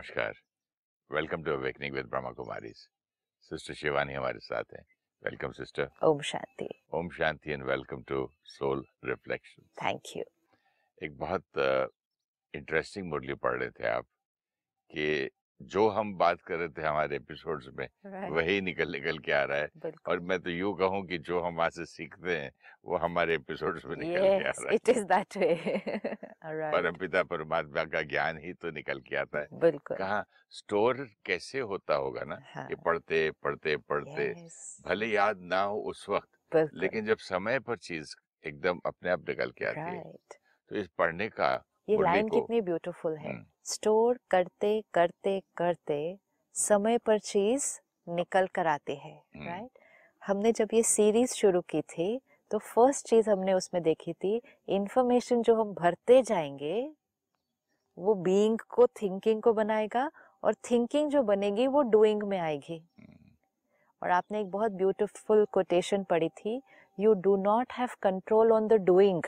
नमस्कार। Welcome to awakening with Brahma Kumari. Sister Shivani हमारे साथ हैं। Welcome sister. Om Shanti. Om Shanti and welcome to soul reflection. Thank you. एक बहुत इंटरेस्टिंग uh, मुरली पढ़ रहे थे आप कि जो हम बात कर रहे थे हमारे एपिसोड्स में right. वही निकल निकल के आ रहा है। और मैं तो यूँ कहूँ कि जो हम वहाँ से सीखते हैं वो हमारे एपिसोड्स में निकल yes, के आ रहा है। इट इज़ दैट वे परम पिता परमात्मा का ज्ञान ही तो निकल के आता है। बिल्कुल। कहा स्टोर कैसे होता होगा ना हाँ. ये पढ़ते पढ़ते पढ़ते yes. भले याद ना हो उस वक्त लेकिन जब समय पर चीज़ एकदम अपने आप निकल के आती right. है तो इस पढ़ने का ये लाइन कितनी ब्यूटीफुल है स्टोर हम्म। करते करते करते समय पर चीज़ निकल कर आती है राइट हम्म। हमने जब ये सीरीज़ शुरू की थी तो फ़र्स्ट चीज़ हमने उसमें देखी थी इंफॉर्मेशन जो हम भरते जाएँगे वो बीइंग को थिंकिंग को बनाएगा और थिंकिंग जो बनेगी वो डूइंग में आएगी हम्म। और आपने एक बहुत ब्यूटीफुल कोटेशन पढ़ी थी you do not have control on the doing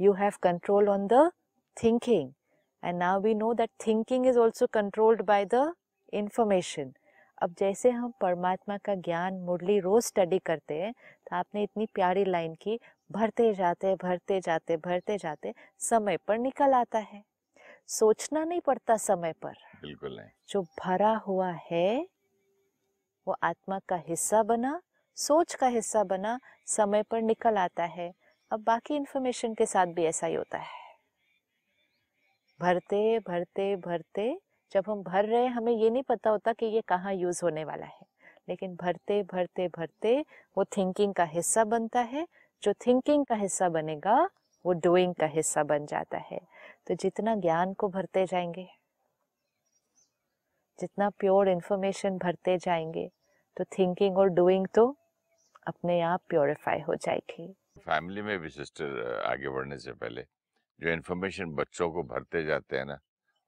you have control on the thinking. And now we know that thinking is also controlled by the information. अब जैसे हम परमात्मा का ज्ञान मुरली रोज स्टडी करते हैं तो आपने इतनी प्यारी लाइन की भरते जाते भरते जाते भरते जाते समय पर निकल आता है। सोचना नहीं पड़ता समय पर। बिल्कुल नहीं। जो भरा हुआ है वो आत्मा का हिस्सा बना सोच का हिस्सा बना समय पर निकल आता है। अब बाकी इन्फॉर्मेशन के साथ भी ऐसा ही होता है। भरते भरते भरते, जब हम भर रहे हैं, हमें ये नहीं पता होता कि ये कहाँ यूज़ होने वाला है। लेकिन भरते भरते भरते, वो थिंकिंग का हिस्सा बनता है। जो थिंकिंग का हिस्सा बनेगा, वो डूइंग का हिस्सा बन जाता है। तो जितना ज्ञान को भरते जाएँगे, जितना प्योर इन्फॉर्मेशन भरते जाएँगे तो थिंकिंग और डूइंग तो अपने आप प्योरीफाई हो जाएगी। फैमिली में भी सिस्टर आगे बढ़ने से पहले जो इन्फॉर्मेशन बच्चों को भरते जाते हैं ना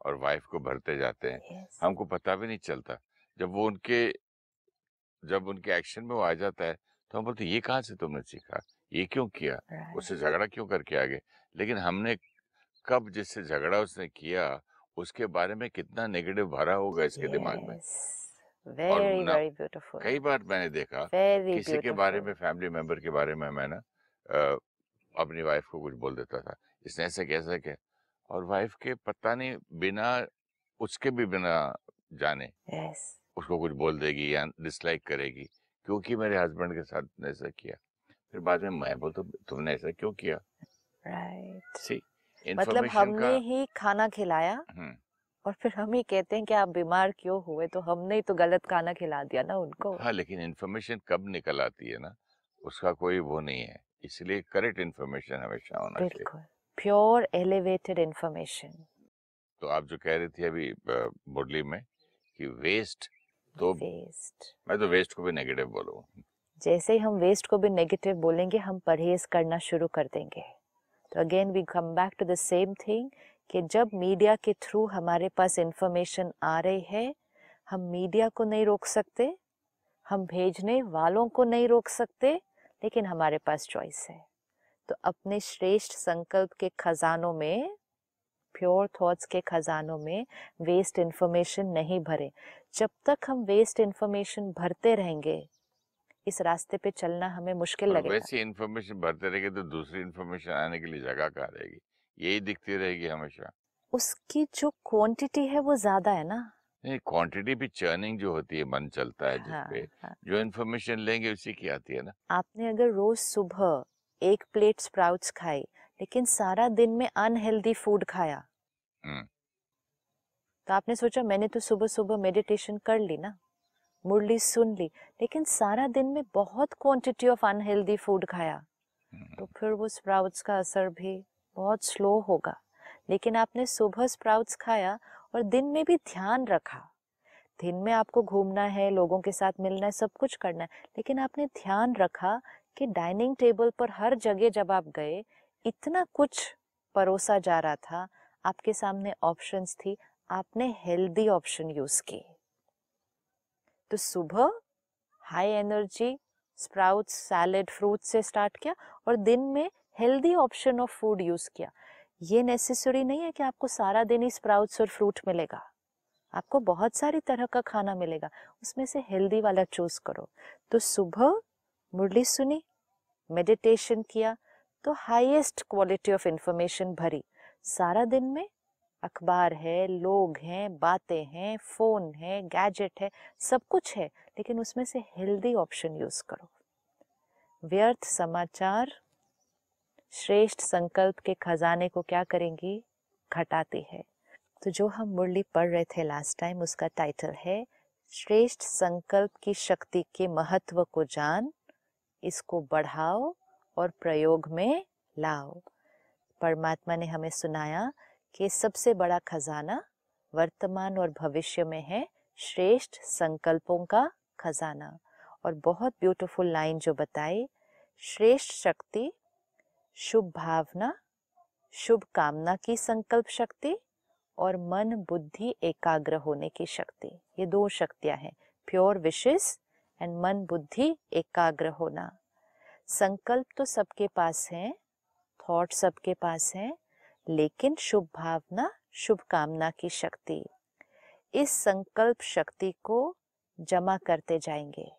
और वाइफ को भरते जाते हैं yes. हमको पता भी नहीं चलता जब वो उनके जब उनके एक्शन में वो आ जाता है तो हम बोलते ये कहाँ से तुमने सीखा ये क्यों किया right. उससे झगड़ा क्यों करके आ गए लेकिन हमने कब जिससे झगड़ा उसने किया उसके बारे में कितना नेगेटिव भरा होगा इसके yes. दिमाग में very, very beautiful. कई बार मैंने देखा very किसी beautiful. के बारे में फैमिली मेंबर के बारे में मैं ना अपनी वाइफ को कुछ बोल देता था। इसने ऐसे कैसे क्या। और वाइफ के पता नहीं बिना उसके भी बिना जाने yes. उसको कुछ बोल देगी या डिसलाइक करेगी क्योंकि मेरे हस्बैंड के साथ ने ऐसा किया। फिर बाद में मैं बोलता तुमने ऐसा क्यों किया? राइट सी मतलब हमने का... ही खाना खिलाया हम्म। और फिर हम ही कहते हैं कि आप बीमार क्यों हुए तो हमने ही तो गलत खाना खिला दिया ना उनको। हाँ लेकिन इन्फॉर्मेशन कब निकल आती है ना उसका कोई वो नहीं है। इसलिए करेक्ट इन्फॉर्मेशन हमेशा होना चाहिए। Pure elevated information. तो आप जो कह रही थी अभी मुरली में कि वेस्ट तो वेस्ट। मैं तो वेस्ट को भी नेगेटिव बोलूँ। जैसे ही हम वेस्ट को भी नेगेटिव बोलेंगे हम परहेज करना शुरू कर देंगे। तो again we come back to the same thing कि जब मीडिया के थ्रू हमारे पास इंफॉर्मेशन आ रही है हम मीडिया को नहीं रोक सकते हम भेजने वालों को नहीं रोक सकते लेकिन हमारे पास चॉइस है। तो अपने श्रेष्ठ संकल्प के खजानों में प्योर थॉट्स के खजानों में वेस्ट इंफॉर्मेशन नहीं भरे। जब तक हम वेस्ट इंफॉर्मेशन भरते रहेंगे इस रास्ते पे चलना हमें मुश्किल लगेगा। वैसे इंफॉर्मेशन भरते रहेंगे तो दूसरी इंफॉर्मेशन आने के लिए जगह कहाँ रहेगी? यही दिखती रहेगी हमेशा। उसकी जो क्वांटिटी है वो ज़्यादा है ना। नहीं क्वांटिटी भी चर्निंग जो होती है मन चलता है जिसपे हाँ, हाँ. जो इन्फॉर्मेशन लेंगे उसी की आती है ना आपने अगर रोज सुबह एक प्लेट स्प्राउट्स खाई लेकिन सारा दिन में अनहेल्दी फ़ूड खाया। तो आपने सोचा मैंने तो सुबह सुबह मेडिटेशन कर ली ना मुरली सुन ली लेकिन सारा दिन में बहुत क्वांटिटी ऑफ़ अनहेल्दी फ़ूड खाया तो। फिर वो स्प्राउट्स का असर भी बहुत स्लो होगा लेकिन आपने सुबह स्प्राउट्स खाया और दिन में भी ध्यान रखा। दिन में आपको घूमना है, लोगों के साथ मिलना है, सब कुछ करना है, लेकिन आपने ध्यान रखा कि डाइनिंग टेबल पर हर जगह जब आप गए, इतना कुछ परोसा जा रहा था, आपके सामने ऑप्शंस थी, आपने हेल्दी ऑप्शन यूज़ किए तो सुबह high energy sprouts salad fruit से स्टार्ट किया और दिन में healthy option of food use किया। ये नेसेसरी नहीं है कि आपको सारा दिन ही स्प्राउट्स और फ्रूट मिलेगा। आपको बहुत सारी तरह का खाना मिलेगा। उसमें से हेल्दी वाला चूज़ करो। तो सुबह मुरली सुनी मेडिटेशन किया तो हाईएस्ट क्वालिटी ऑफ़ इंफॉर्मेशन भरी। सारा दिन में अखबार है, लोग हैं, बातें हैं फ़ोन है गैजेट है, सब कुछ है, लेकिन उसमें से हेल्दी ऑप्शन यूज़ करो। व्यर्थ समाचार श्रेष्ठ संकल्प के खजाने को क्या करेंगी? घटाती है। तो जो हम मुरली पढ़ रहे थे लास्ट टाइम उसका टाइटल है, श्रेष्ठ संकल्प की शक्ति के महत्व को जान, इसको बढ़ाओ और प्रयोग में लाओ। परमात्मा ने हमें सुनाया कि सबसे बड़ा खजाना वर्तमान और भविष्य में है श्रेष्ठ संकल्पों का खजाना। और बहुत ब्यूटीफुल लाइन जो बताई, श्रेष्ठ शक्ति शुभ भावना, शुभ कामना की संकल्प शक्ति और मन बुद्धि एकाग्र होने की शक्ति। ये दो शक्तियाँ हैं प्योर विशेष एंड मन बुद्धि एकाग्र होना। संकल्प तो सबके पास है थॉट सबके पास है, लेकिन शुभ भावना, शुभ कामना की शक्ति। इस संकल्प शक्ति को जमा करते जाएँगे।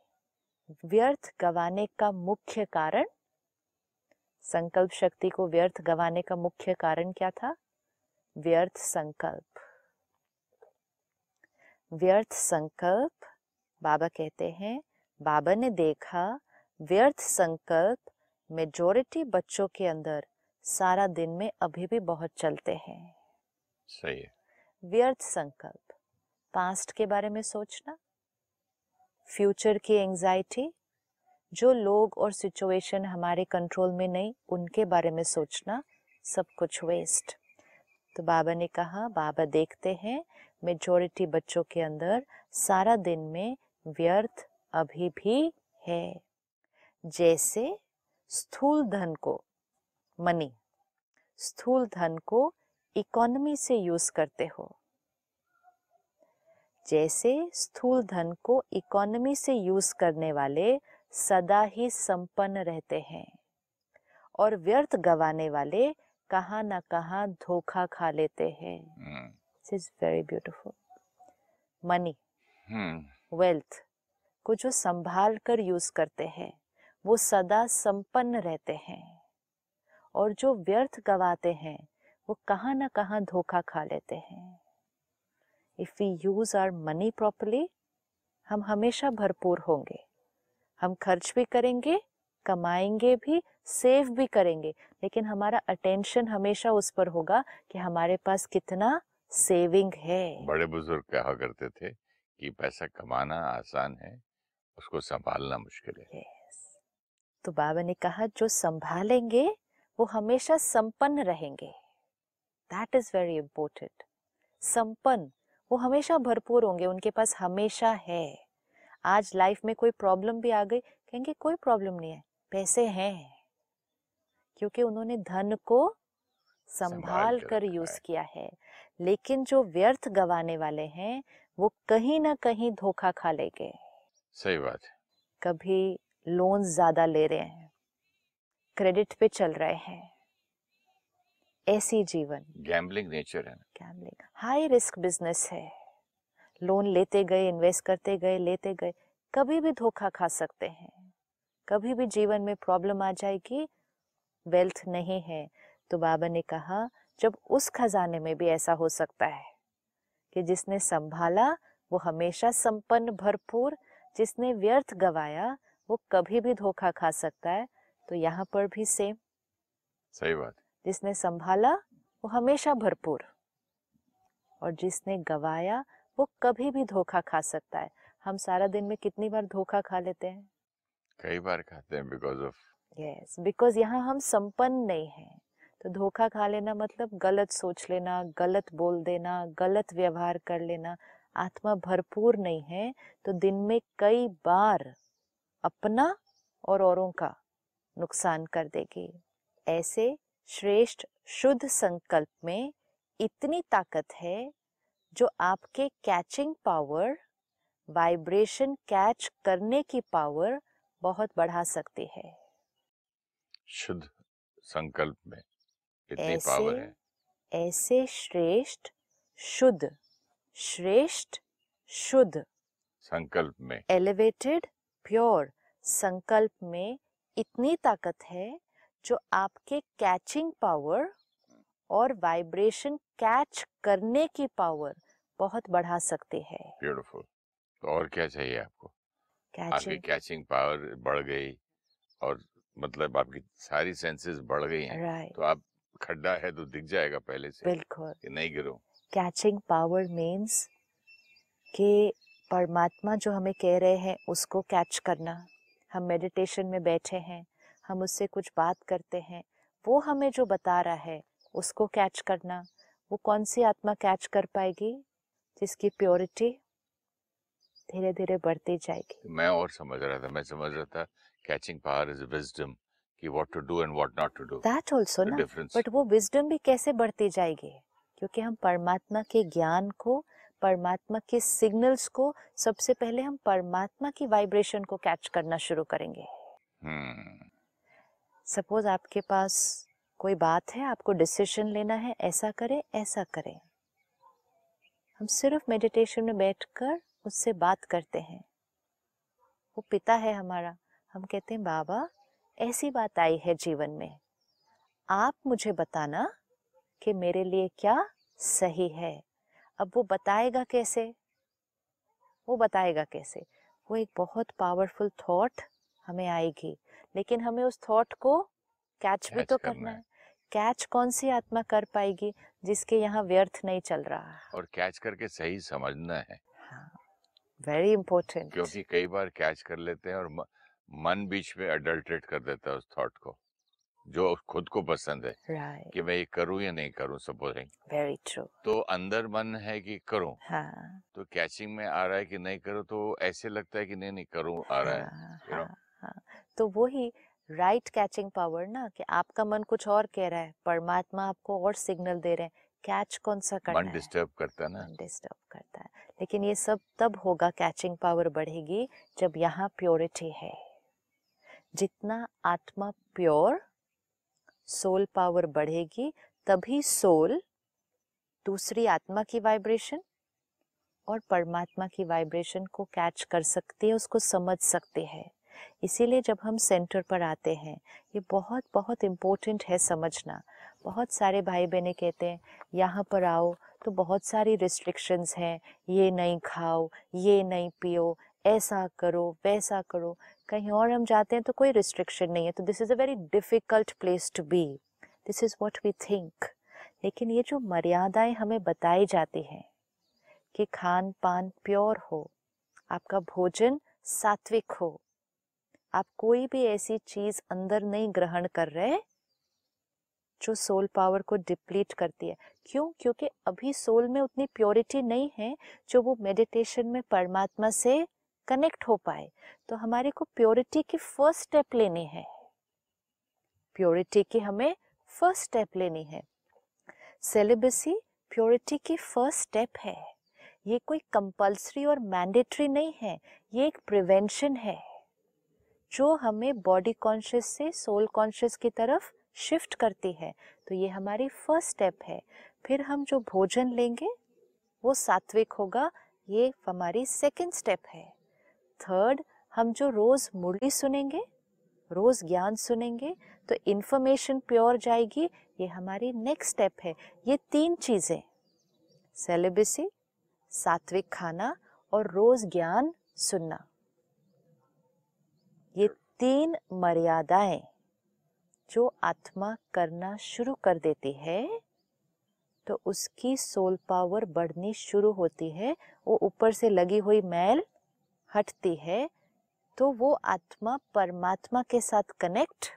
व्यर्थ गवाने का मुख्य कारण संकल्प शक्ति को व्यर्थ गवाने का मुख्य कारण क्या था? व्यर्थ संकल्प। व्यर्थ संकल्प बाबा कहते हैं बाबा ने देखा व्यर्थ संकल्प मेजोरिटी बच्चों के अंदर सारा दिन में अभी भी बहुत चलते हैं। सही है। व्यर्थ संकल्प पास्ट के बारे में सोचना फ्यूचर की एंजाइटी जो लोग और सिचुएशन हमारे कंट्रोल में नहीं, उनके बारे में सोचना सब कुछ वेस्ट तो बाबा ने कहा, बाबा, देखते हैं मेजोरिटी बच्चों के अंदर सारा दिन में व्यर्थ अभी भी है। जैसे स्थूल धन को मनी स्थूल धन को इकोनॉमी से यूज़ करते हो। जैसे स्थूल धन को इकोनॉमी से यूज़ करने वाले सदा ही संपन्न रहते हैं और व्यर्थ गवाने वाले कहाँ ना कहाँ धोखा खा लेते हैं। Is very beautiful money wealth को जो संभाल कर यूज़ करते हैं वो सदा संपन्न रहते हैं और जो व्यर्थ गवाते हैं वो कहाँ ना कहाँ धोखा खा लेते हैं। If we use our money properly हम हमेशा भरपूर होंगे। हम खर्च भी करेंगे कमाएँगे भी सेव भी करेंगे लेकिन हमारा अटेंशन हमेशा उस पर होगा कि हमारे पास कितना सेविंग है। बड़े बुज़ुर्ग कहा करते थे कि पैसा कमाना आसान है उसको संभालना मुश्किल है। Yes. तो बाबा ने कहा जो संभालेंगे वो हमेशा संपन्न रहेंगे। दैट इज़ वेरी इंपॉर्टेंट संपन्न वो हमेशा भरपूर होंगे उनके पास हमेशा है। आज लाइफ में कोई प्रॉब्लम भी आ गई कहेंगे कोई प्रॉब्लम नहीं है पैसे हैं। क्योंकि उन्होंने धन को संभाल कर यूज़ किया है लेकिन जो व्यर्थ गवाने वाले हैं वो कहीं ना कहीं धोखा खा लेंगे। सही बात है। कभी लोन ज़्यादा ले रहे हैं क्रेडिट पे चल रहे हैं। ऐसी जीवन। गैम्बलिंग नेचर है गैम्बलिंग हाई रिस्क बिज़नेस है। लोन लेते गए इन्वेस्ट करते गए लेते गए कभी भी धोखा खा सकते हैं। कभी भी जीवन में प्रॉब्लम आ जाएगी वेल्थ नहीं है तो बाबा ने कहा जब उस खजाने में भी ऐसा हो सकता है कि जिसने संभाला वो हमेशा संपन्न भरपूर जिसने व्यर्थ गवाया वो कभी भी धोखा खा सकता है। तो यहाँ पर भी सेम सही बात। जिसने संभाला वो हमेशा भरपूर और जिसने गवाया वो कभी भी धोखा खा सकता है। हम सारा दिन में कितनी बार धोखा खा लेते हैं? कई बार खाते हैं बिकॉज़ ऑफ़ यस बिकॉज़ यहाँ हम संपन्न नहीं हैं। तो धोखा खा लेना मतलब गलत सोच लेना गलत बोल देना गलत व्यवहार कर लेना। आत्मा भरपूर नहीं है तो दिन में कई बार अपना और औरों का नुकसान कर देगी। ऐसे श्रेष्ठ शुद्ध संकल्प में इतनी ताकत है जो आपके कैचिंग पावर वाइब्रेशन कैच करने की पावर बहुत बढ़ा सकती है। शुद्ध संकल्प में इतनी ऐसे, पावर है। ऐसे श्रेष्ठ शुद्ध श्रेष्ठ शुद्ध। संकल्प में। एलिवेटेड प्योर संकल्प में इतनी ताकत है जो आपके कैचिंग पावर और वाइब्रेशन कैच करने की पावर बहुत बढ़ा सकते हैं। ब्यूटीफुल। तो और क्या चाहिए आपको? आपकी कैचिंग। पावर बढ़ गई और मतलब आपकी सारी सेंसेस बढ़ गई हैं राइट। तो आप खड्डा है तो दिख जाएगा पहले से बिल्कुल। कि नहीं गिरो। कैचिंग पावर मीन्स कि परमात्मा जो हमें कह रहे हैं उसको कैच करना। हम मेडिटेशन में बैठे हैं हम उससे कुछ बात करते हैं वो हमें जो बता रहा है उसको कैच करना। वो कौन सी आत्मा कैच कर पाएगी? जिसकी प्योरिटी धीरे धीरे बढ़ती जाएगी। मैं और समझ रहा था मैं समझ रहा था कैचिंग पावर इज़ विजडम कि what to do and what not to do that also the ना बट वो विजडम भी कैसे बढ़ती जाएगी? क्योंकि हम परमात्मा के ज्ञान को परमात्मा के सिग्नल्स को सबसे पहले हम परमात्मा की वाइब्रेशन को कैच करना शुरू करेंगे। सपोज़ आपके पास कोई बात है? आपको डिसीज़न लेना है? ऐसा करें ऐसा करें। हम सिर्फ़ मेडिटेशन में बैठकर उससे बात करते हैं। वो पिता है हमारा। हम कहते हैं बाबा ऐसी बात आई है जीवन में। आप मुझे बताना कि मेरे लिए क्या सही है। अब वो बताएगा कैसे? वो बताएगा कैसे? वो एक बहुत पावरफुल थॉट हमें आएगी। लेकिन हमें उस थॉट को कैच भी तो करना करना है। है कैच कौन सी आत्मा कर पाएगी जिसके यहाँ व्यर्थ नहीं चल रहा है? और कैच करके सही समझना है। वेरी इंपॉर्टेंट क्योंकि कई बार कैच कर लेते हैं और मन बीच में अडल्ट्रेट कर देता है उस थॉट को जो खुद को पसंद है राइट कि मैं ये करूँ या नहीं करूँ सपोजिंग वेरी ट्रू तो अंदर मन है कि करूँ। हाँ। तो कैचिंग में आ रहा है कि नहीं करूँ तो ऐसे लगता है कि नहीं नहीं करूँ आ रहा है हाँ, you know. हाँ, हाँ। तो वही राइट कैचिंग पावर ना कि आपका मन कुछ और कह रहा है परमात्मा आपको और सिग्नल दे रहे हैं कैच कौन सा करना मन डिस्टर्ब करता है ना? डिस्टर्ब करता है। लेकिन ये सब तब होगा कैचिंग पावर बढ़ेगी जब यहाँ प्योरिटी है। जितना आत्मा प्योर सोल पावर बढ़ेगी तभी सोल दूसरी आत्मा की वाइब्रेशन और परमात्मा की वाइब्रेशन को कैच कर सकते है उसको समझ सकते हैं। इसीलिए जब हम सेंटर पर आते हैं, ये बहुत बहुत इम्पोर्टेंट है समझना। बहुत सारे भाई बहनें कहते हैं, यहाँ पर आओ तो बहुत सारी रिस्ट्रिक्शंस हैं। ये नहीं खाओ, ये नहीं पियो, ऐसा करो, वैसा करो। कहीं और हम जाते हैं तो कोई रिस्ट्रिक्शन नहीं है। तो this is a very difficult place to be this is what we think लेकिन ये जो मर्यादाएँ हमें बताई जाती हैं कि खान पान प्योर हो, आपका भोजन सात्विक हो आप कोई भी ऐसी चीज़ अंदर नहीं ग्रहण कर रहे जो सोल पावर को डिप्लीट करती है। क्यों? क्योंकि अभी सोल में उतनी प्योरिटी नहीं है, जो वो मेडिटेशन में परमात्मा से कनेक्ट हो पाए। तो हमारे को प्योरिटी की फ़र्स्ट स्टेप लेनी है। प्योरिटी की हमें फ़र्स्ट स्टेप लेनी है। सेलिबसी प्योरिटी की फ़र्स्ट स्टेप है। ये कोई कंपल्सरी और मैंडेटरी नहीं है, ये एक प्रिवेंशन है। जो हमें बॉडी कॉन्शियस से सोल कॉन्शियस की तरफ़ शिफ्ट करती है। तो ये हमारी फ़र्स्ट स्टेप है। फिर हम जो भोजन लेंगे, वो सात्विक होगा। ये हमारी सेकंड स्टेप है। थर्ड हम जो रोज मुरली सुनेंगे, रोज ज्ञान सुनेंगे तो इन्फॉर्मेशन प्योर जाएगी। ये हमारी नेक्स्ट स्टेप है। ये तीन चीज़ें सेलिबसी सात्विक खाना और रोज ज्ञान सुनना। ये तीन मर्यादाएँ जो आत्मा करना शुरू कर देती है तो उसकी सोल पावर बढ़नी शुरू होती है, वो ऊपर से लगी हुई मैल हटती है तो वो आत्मा परमात्मा के साथ कनेक्ट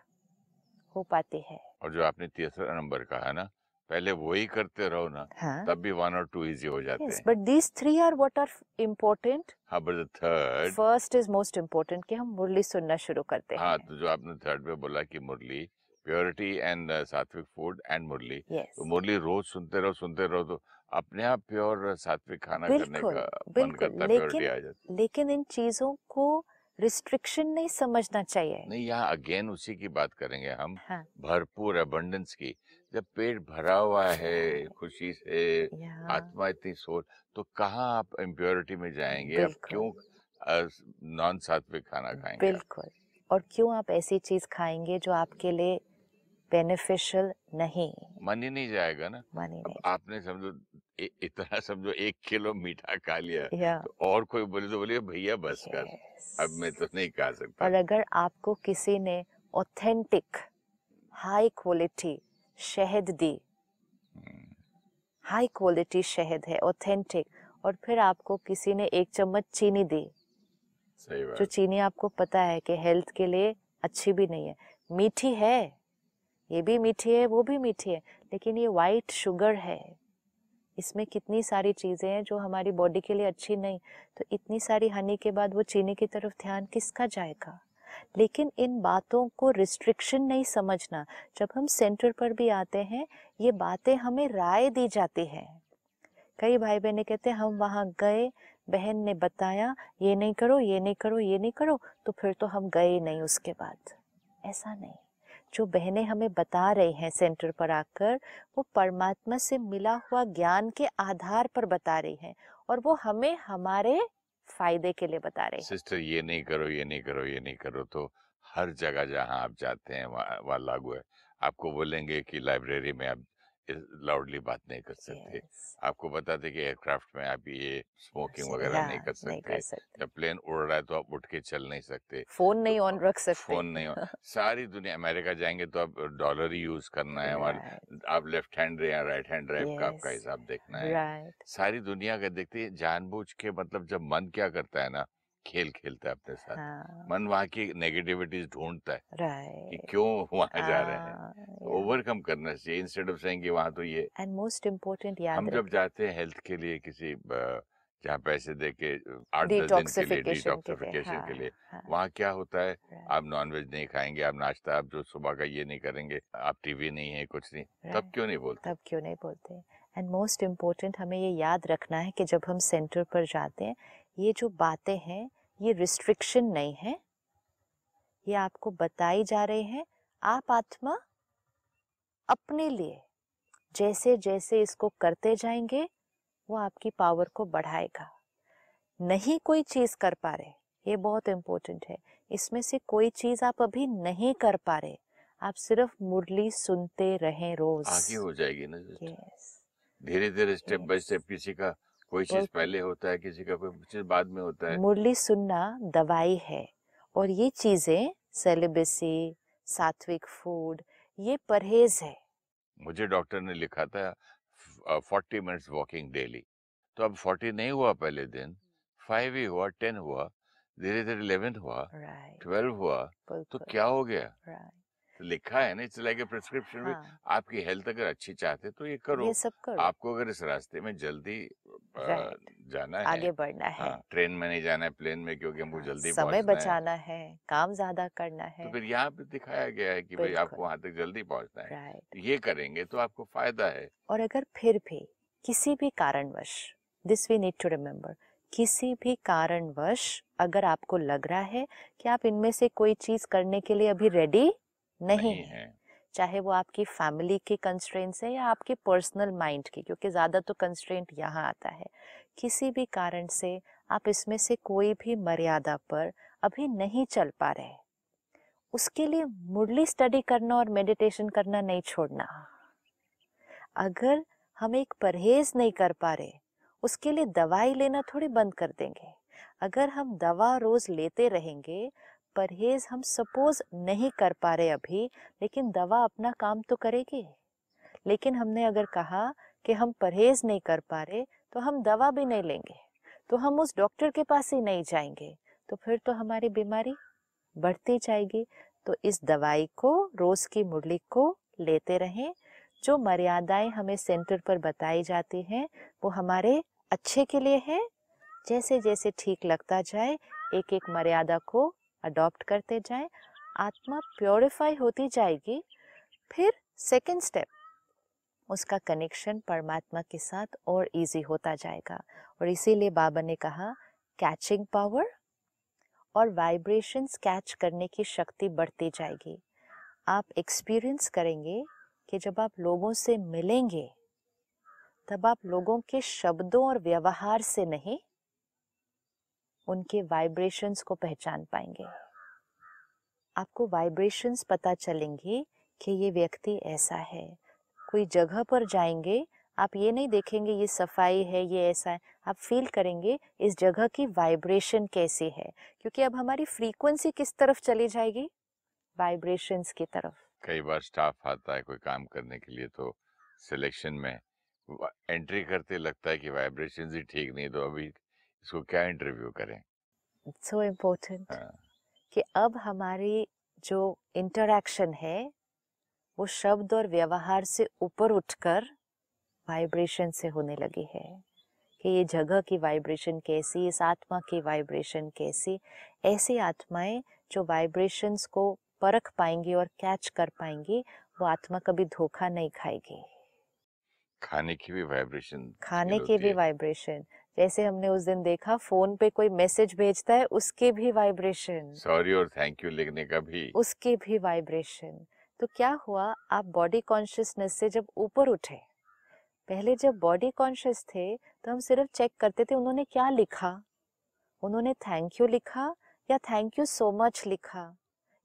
हो पाती है। और जो आपने तीसरा नंबर कहा ना पहले वही करते रहो ना हाँ। तब भी वन और टू इजी हो जाते yes हैं। but these three are what are important? हाँ but third first is most important कि हम मुरली सुनना शुरू करते हाँ हैं। तो जो आपने थर्ड में बोला कि मुरली प्योरिटी एंड सात्विक फ़ूड एंड मुरली तो मुरली रोज सुनते रहो सुनते रहो तो अपने आप प्योर सात्विक खाना करने बिल्कुल, का मन करता लेकिन- आ जाती लेकिन इन चीज़ों को रिस्ट्रिक्शन नहीं समझना चाहिए। नहीं यहाँ अगेन उसी की बात करेंगे हम। हाँ। भरपूर अबंडेंस की। जब पेट भरा हुआ है खुशी से आत्मा इतनी सोच तो कहाँ आप इम्प्योरिटी में जाएँगे? आप क्यों नॉन सात्विक खाना खाएँगे बिल्कुल। और क्यों आप ऐसी चीज़ खाएँगे जो आपके लिए बेनिफिशियल नहीं। मन ही नहीं जाएगा ना। मानी नहीं आपने समझो इतना समझो एक किलो मीठा खा लिया या। तो और कोई बोले तो बोलिए भैया बस yes. कर अब मैं तो नहीं खा सकता। और अगर आपको किसी ने ऑथेंटिक हाई क्वालिटी शहद दी हम्म, हाई क्वालिटी शहद है ऑथेंटिक और फिर आपको किसी ने एक चम्मच चीनी दी सही बात। जो चीनी आपको पता है कि हेल्थ के लिए अच्छी भी नहीं है। मीठी है। ये भी मीठी है, वो भी मीठी है, लेकिन ये वाइट शुगर है। इसमें कितनी सारी चीज़ें हैं जो हमारी बॉडी के लिए अच्छी नहीं तो इतनी सारी हनी के बाद वो चीनी की तरफ़ ध्यान किसका जाएगा? लेकिन इन बातों को रिस्ट्रिक्शन नहीं समझना। जब हम सेंटर पर भी आते हैं, ये बातें हमें राय दी जाती हैं। कई भाई बहनें कहते हैं, हम वहाँ गए, बहन ने बताया, ये नहीं करो, ये नहीं करो, ये नहीं करो तो फिर तो हम गए नहीं उसके बाद। ऐसा नहीं। जो बहनें हमें बता रही हैं सेंटर पर आकर, वो परमात्मा से मिला हुआ ज्ञान के आधार पर बता रही हैं और वो हमें हमारे फ़ायदे के लिए बता रहे हैं। सिस्टर, ये नहीं करो, ये नहीं करो, ये नहीं करो तो हर जगह जहाँ आप जाते हैं, वहाँ लागू है। आपको बोलेंगे कि लाइब्रेरी में आप लाउडली बात नहीं कर सकते। Yes. आपको बताते कि एयरक्राफ्ट में आप ये स्मोकिंग वगैरह नहीं कर सकते जब प्लेन उड़ रहा है तो आप उठ के चल नहीं सकते फ़ोन नहीं ऑन रख सकते। फ़ोन नहीं हो सारी दुनिया अमेरिका जाएँगे तो आप डॉलर ही यूज़ करना है Right, आप लेफ़्ट हैंड या राइट हैंड ड्राइव का आपका हिसाब देखना है। सारी दुनिया का देखते जानबूझ के मतलब जब मन क्या करता है ना खेल खेलता है अपने साथ। हाँ, मन वहाँ की नेगेटिविटीज ढूंढता है कि क्यों वहाँ हाँ। जा रहे हैं। हाँ, yeah. ओवरकम करना चाहिए इंस्टेड ऑफ़ सेइंग कि वहाँ तो ये एंड मोस्ट इम्पोर्टेंट याद हम जब जाते हैं हेल्थ के लिए किसी जहाँ पैसे दे के आठ दस दिन के लिए डिटॉक्सिफिकेशन के लिए हाँ के लिए हाँ। वहाँ क्या होता है? Right, आप नॉनवेज नहीं खाएँगे आप नाश्ता आप जो सुबह का ये नहीं करेंगे आप टीवी नहीं है कुछ नहीं तब क्यों नहीं बोलते? तब क्यों नहीं बोलते? एंड मोस्ट इम्पोर्टेंट हमें ये याद रखना है कि जब हम सेंटर पर जाते हैं ये जो बातें हैं ये रिस्ट्रिक्शन नहीं है। ये आपको बताई जा रही हैं आप आत्मा अपने लिए जैसे जैसे इसको करते जाएँगे वो आपकी पावर को बढ़ाएगा। नहीं कोई चीज़ कर पा रहे ये बहुत इम्पोर्टेंट है। इसमें से कोई चीज़ आप अभी नहीं कर पा रहे आप सिर्फ़ मुरली सुनते रहें रोज। आगे हो जाएगी ना धीरे धीरे स्टेप बाय स्टेप किसी का कोई चीज़ पहले होता है किसी का कोई चीज़ बाद में होता है। मुरली सुनना दवाई है और ये चीज़ें सेलिबेसी सात्विक फ़ूड ये परहेज है। मुझे डॉक्टर ने लिखा था फोर्टी मिनट्स वॉकिंग डेली तो अब फोर्टी नहीं हुआ पहले दिन फाइव ही हुआ टेन हुआ धीरे धीरे इलेवन हुआ ट्वेल्व हुआ तो क्या हो गया? तो लिखा है ना इट्स लाइक ए प्रिस्क्रिप्शन में हाँ। आपकी हेल्थ अगर अच्छी चाहते तो ये करो। ये सब करो। आपको अगर इस रास्ते में जल्दी जाना है आगे बढ़ना है। हाँ ट्रेन में नहीं जाना है प्लेन में क्योंकि हमको हाँ, जल्दी समय पहुँचना है। बचाना है काम ज़्यादा करना है। तो फिर यहाँ पे दिखाया गया है कि भाई आपको वहाँ तक जल्दी पहुँचना है। तो ये करेंगे तो आपको फ़ायदा है। और अगर फिर भी किसी भी कारणवश this we need to remember किसी भी कारणवश अगर आपको लग रहा है कि आप इनमें से कोई चीज़ करने के लिए अभी रेडी नहीं नहीं है। है। चाहे वो आपकी फैमिली की कंस्ट्रेंट्स है या आपके पर्सनल माइंड की क्योंकि ज़्यादा तो कंस्ट्रेंट यहाँ आता है। किसी भी कारण से आप इसमें से कोई भी मर्यादा पर अभी नहीं चल पा रहे उसके लिए मुरली स्टडी करना और मेडिटेशन करना नहीं छोड़ना। अगर हम एक परहेज नहीं कर पा रहे उसके लिए दवाई लेना थोड़ी बंद कर देंगे। अगर हम दवा रोज लेते रहेंगे परहेज हम सपोज़ नहीं कर पा रहे अभी, लेकिन दवा अपना काम तो करेगी। लेकिन हमने अगर कहा कि हम परहेज नहीं कर पा रहे तो हम दवा भी नहीं लेंगे। तो हम उस डॉक्टर के पास ही नहीं जाएँगे। तो फिर तो हमारी बीमारी बढ़ती जाएगी। तो इस दवाई को, रोज की मुरली को लेते रहें। जो मर्यादाएँ हमें सेंटर पर बताई जाती हैं, वो हमारे अच्छे के लिए है। जैसे जैसे ठीक लगता जाए एक एक मर्यादा को अडॉप्ट करते जाएँ, आत्मा प्योरीफाई होती जाएगी, फिर सेकंड स्टेप उसका कनेक्शन परमात्मा के साथ और इजी होता जाएगा। और इसीलिए बाबा ने कहा कैचिंग पावर और वाइब्रेशंस कैच करने की शक्ति बढ़ती जाएगी। आप एक्सपीरियंस करेंगे कि जब आप लोगों से मिलेंगे, तब आप लोगों के शब्दों और व्यवहार से नहीं उनके वाइब्रेशंस को पहचान पाएँगे। आपको वाइब्रेशंस पता चलेंगी कि ये व्यक्ति ऐसा है। कोई जगह पर जाएँगे, आप ये नहीं देखेंगे ये सफ़ाई है, ये ऐसा है। आप फील करेंगे, इस जगह की वाइब्रेशन कैसी है? क्योंकि अब हमारी फ्रीक्वेंसी किस तरफ़ चली जाएगी? वाइब्रेशंस की तरफ़। कई बार स्टाफ आता है कोई काम करने के लिए तो सिलेक्शन में एंट्री करते लगता है कि वाइब्रेशन ही ठीक नहीं तो अभी इसको क्या इंटरव्यू करें? सो so इम्पोर्टेंट हाँ। कि अब हमारी जो इंटरेक्शन है वो शब्द और व्यवहार से ऊपर उठकर वाइब्रेशन से होने लगी है। कि ये जगह की वाइब्रेशन कैसी इस आत्मा की वाइब्रेशन कैसी ऐसी आत्माएँ जो वाइब्रेशंस को परख पाएँगी और कैच कर पाएँगी वो आत्मा कभी धोखा नहीं खाएगी। खाने की भी वाइब्रेशन खाने की भी वाइब्रेशन जैसे हमने उस दिन देखा फ़ोन पे कोई मैसेज भेजता है उसके भी वाइब्रेशन। सॉरी और थैंक यू लिखने का भी। उसके भी वाइब्रेशन। तो क्या हुआ आप बॉडी कॉन्शियसनेस से जब ऊपर उठे पहले जब बॉडी कॉन्शियस थे तो हम सिर्फ़ चेक करते थे उन्होंने क्या लिखा? उन्होंने थैंक यू लिखा या थैंक यू सो मच लिखा?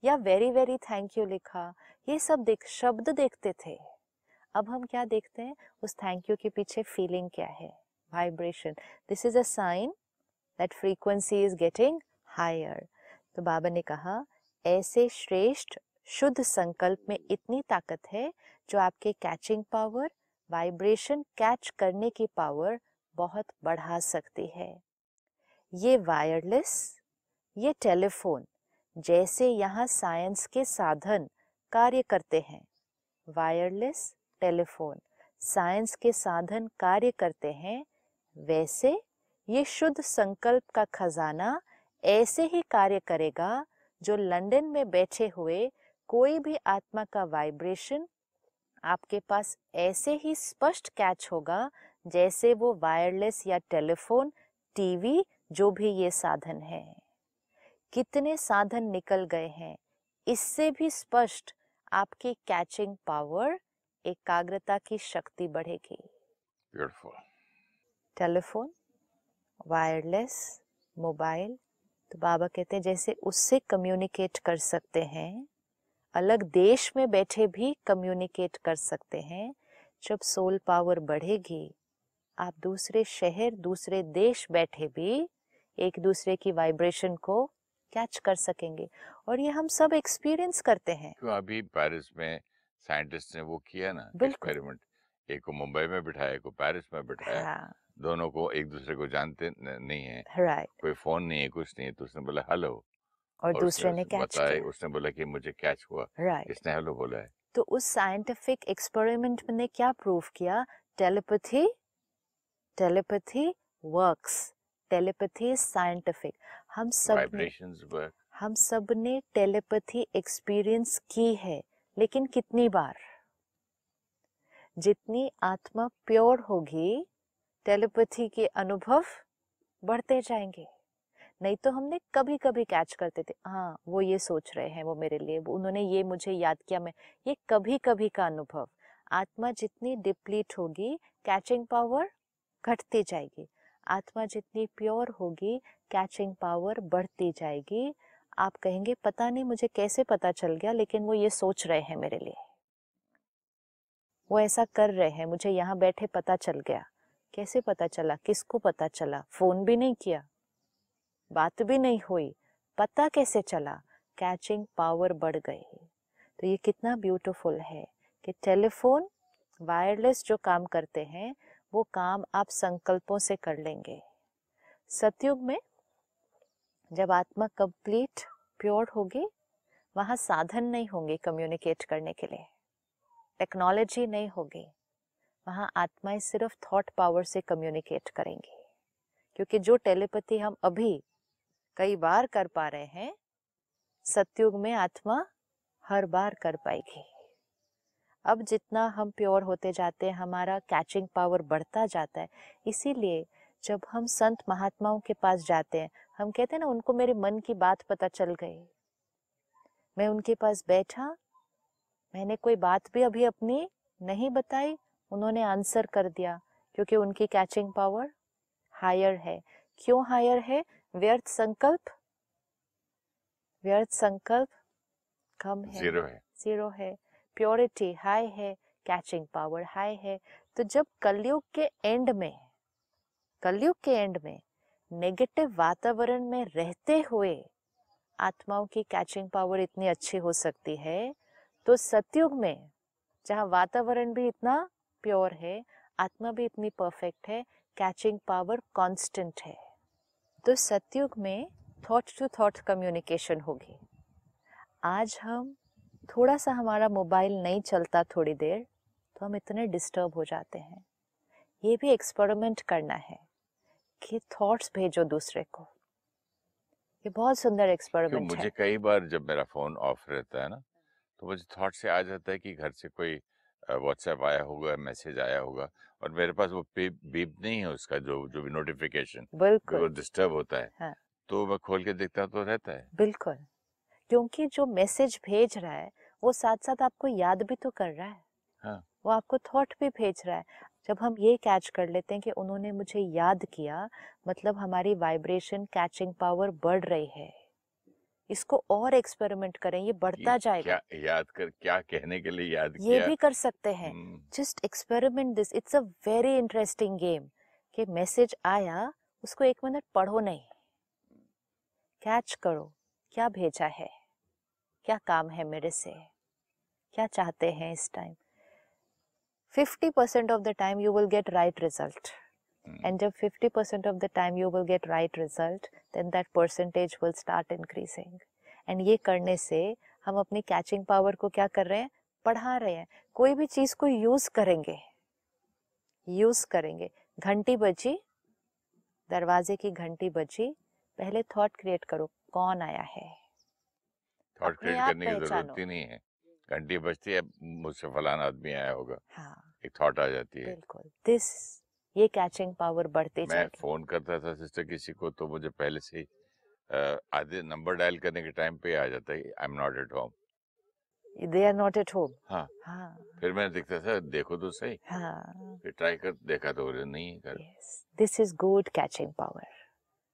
या वेरी वेरी थैंक यू लिखा? ये सब देख शब्द देखते थे। अब हम क्या देखते हैं उस थैंक यू के पीछे फीलिंग क्या है? Vibration. This is a sign that frequency is getting higher. तो बाबा ने कहा, ऐसे श्रेष्ठ शुद्ध संकल्प में इतनी ताकत है जो आपके कैचिंग पावर वाइब्रेशन कैच करने की पावर बहुत बढ़ा सकती है ये वायरलेस ये टेलीफोन जैसे यहाँ साइंस के साधन कार्य करते हैं वायरलेस टेलीफोन साइंस के साधन कार्य करते हैं वैसे ये शुद्ध संकल्प का खजाना ऐसे ही कार्य करेगा जो लंदन में बैठे हुए कोई भी आत्मा का वाइब्रेशन आपके पास ऐसे ही स्पष्ट कैच होगा जैसे वो वायरलेस या टेलीफोन, टीवी, जो भी ये साधन है कितने साधन निकल गए हैं, इससे भी स्पष्ट आपकी कैचिंग पावर, एकाग्रता की शक्ति बढ़ेगी Beautiful. टेलीफोन वायरलेस मोबाइल तो बाबा कहते हैं जैसे उससे कम्युनिकेट कर सकते हैं। अलग देश में बैठे भी कम्युनिकेट कर सकते हैं। जब सोल पावर बढ़ेगी आप दूसरे शहर दूसरे देश बैठे भी एक दूसरे की वाइब्रेशन को कैच कर सकेंगे। और ये हम सब एक्सपीरियंस करते हैं। तो अभी पेरिस में साइंटिस्ट ने वो किया ना एक्सपेरिमेंट एक को मुंबई में बिठाया एक को पेरिस में बिठाया। हाँ। दोनों को एक दूसरे को जानते नहीं है। Right. कोई फ़ोन नहीं है कुछ नहीं है तो उसने बोला हेलो। और, और दूसरे ने कैच बताया उसने बोला कि मुझे कैच हुआ। Right. इसने हेलो बोला है। तो उस साइंटिफिक एक्सपेरिमेंट ने क्या प्रूव किया? Telepathy telepathy works telepathy scientific हम सब हम सबने टेलीपैथी एक्सपीरियंस की है लेकिन कितनी बार? जितनी आत्मा प्योर होगी टेलीपैथी के अनुभव बढ़ते जाएँगे। नहीं तो हमने कभी कभी कैच करते थे हाँ वो ये सोच रहे हैं, वो मेरे लिए उन्होंने ये मुझे याद किया, मैं ये कभी कभी का अनुभव। आत्मा जितनी डिप्लीट होगी कैचिंग पावर घटती जाएगी। आत्मा जितनी प्योर होगी कैचिंग पावर बढ़ती जाएगी। आप कहेंगे, पता नहीं, मुझे कैसे पता चल गया, लेकिन वो ये सोच रहे हैं मेरे लिए। वो ऐसा कर रहे हैं, मुझे यहाँ बैठे पता चल गया। कैसे पता चला? किसको पता चला? फ़ोन भी नहीं किया। बात भी नहीं हुई। पता कैसे चला? कैचिंग पावर बढ़ गई। तो ये कितना ब्यूटीफुल है कि टेलीफोन वायरलेस जो काम करते हैं, वो काम आप संकल्पों से कर लेंगे। सतयुग में जब आत्मा कंप्लीट प्योर होगी, वहाँ साधन नहीं होंगे कम्युनिकेट करने के लिए। टेक्नोलॉजी नहीं होगी। वहाँ आत्माएँ सिर्फ़ थॉट पावर से कम्युनिकेट करेंगी। क्योंकि जो टेलीपैथी हम अभी कई बार कर पा रहे हैं, सत्युग में आत्मा हर बार कर पाएगी। अब जितना हम प्योर होते जाते हैं, हमारा कैचिंग पावर बढ़ता जाता है। इसीलिए जब हम संत महात्माओं के पास जाते हैं, हम कहते हैं ना, उनको मेरे मन की बात पता चल गई। मैं उनके पास बैठा, मैंने कोई बात भी अभी अपनी नहीं बताई उन्होंने आंसर कर दिया क्योंकि उनकी कैचिंग पावर हायर है। क्यों हायर है? व्यर्थ संकल्प व्यर्थ संकल्प कम है। ज़ीरो है। ज़ीरो है। प्योरिटी हाई है। कैचिंग पावर हाई है। तो जब कलयुग के एंड में कलयुग के एंड में नेगेटिव वातावरण में रहते हुए आत्माओं की कैचिंग पावर इतनी अच्छी हो सकती है तो सतयुग में जहाँ वातावरण भी इतना प्योर है आत्मा भी इतनी परफेक्ट है कैचिंग पावर कांस्टेंट है। तो सतयुग में थॉट टू थॉट कम्युनिकेशन होगी। आज हम थोड़ा सा हमारा मोबाइल नहीं चलता थोड़ी देर तो हम इतने डिस्टर्ब हो जाते हैं। ये भी एक्सपेरिमेंट करना है कि थॉट्स भेजो दूसरे को। ये बहुत सुंदर एक्सपेरिमेंट है मुझे कई बार जब मेरा फ़ोन ऑफ़ रहता है ना तो मुझे थॉट से आ जाता है कि घर से कोई व्हाट्सएप आया होगा मैसेज आया होगा और मेरे पास वो बीप नहीं है उसका जो जो भी नोटिफिकेशन बिल्कुल। डिस्टर्ब होता है हाँ। तो मैं खोल के देखता तो रहता है। बिल्कुल क्योंकि जो मैसेज भेज रहा है वो साथ साथ आपको याद भी तो कर रहा है। हाँ। वो आपको थॉट भी भेज रहा है। जब हम ये कैच कर लेते हैं कि उन्होंने मुझे याद किया मतलब हमारी वाइब्रेशन कैचिंग पावर बढ़ रही है। इसको और एक्सपेरिमेंट करें ये बढ़ता कि जाएगा। क्या याद कर क्या कहने के लिए याद ये किया? भी कर सकते हैं। हम्म, just experiment this it's a very interesting game कि मैसेज आया उसको एक मिनट पढ़ो नहीं। कैच करो क्या भेजा है? क्या काम है मेरे से? क्या चाहते हैं इस time? 50% of the time you will get right hmm, and जब 50% of the time you will get right result then that percentage will start increasing. And ये करने से हम अपनी कैचिंग पावर को क्या कर रहे हैं? बढ़ा रहे हैं। कोई भी चीज़ को यूज़ करेंगे। यूज़ करेंगे। घंटी बजी। दरवाजे की घंटी बजी। पहले थॉट क्रिएट करो। कौन आया है? थॉट क्रिएट करने की ज़रूरत। ही नहीं है। घंटी बजती है मुझसे फलाना आदमी आया होगा। हाँ। एक थॉट आ जाती है। बिल्कुल। दिस ये कैचिंग पावर बढ़ती मैं फ़ोन करता था सिस्टर किसी को तो मुझे पहले से ही आधे नंबर डायल करने के टाइम पे आ जाता है I am not at home they are not at home हाँ। फिर मैंने देखता था देखो तो सही। हाँ। फिर ट्राई कर देखा तो नहीं yes this is good catching power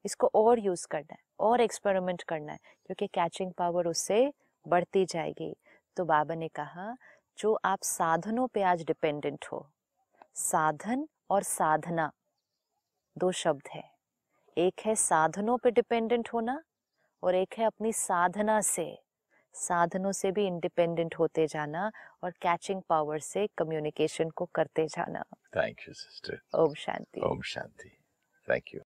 इसको और यूज़ करना है और एक्सपेरिमेंट करना है क्योंकि कैचिंग पावर उससे बढ़ती जाएगी। तो बाबा ने कहा जो आप साधनों पे आज डिपेंडेंट हो साधन और साधना। दो शब्द है। एक है साधनों पे डिपेंडेंट होना और एक है अपनी साधना से। साधनों से भी इंडिपेंडेंट होते जाना और कैचिंग पावर से कम्युनिकेशन को करते जाना। Thank you sister Om Shanti. Om Shanti. Thank you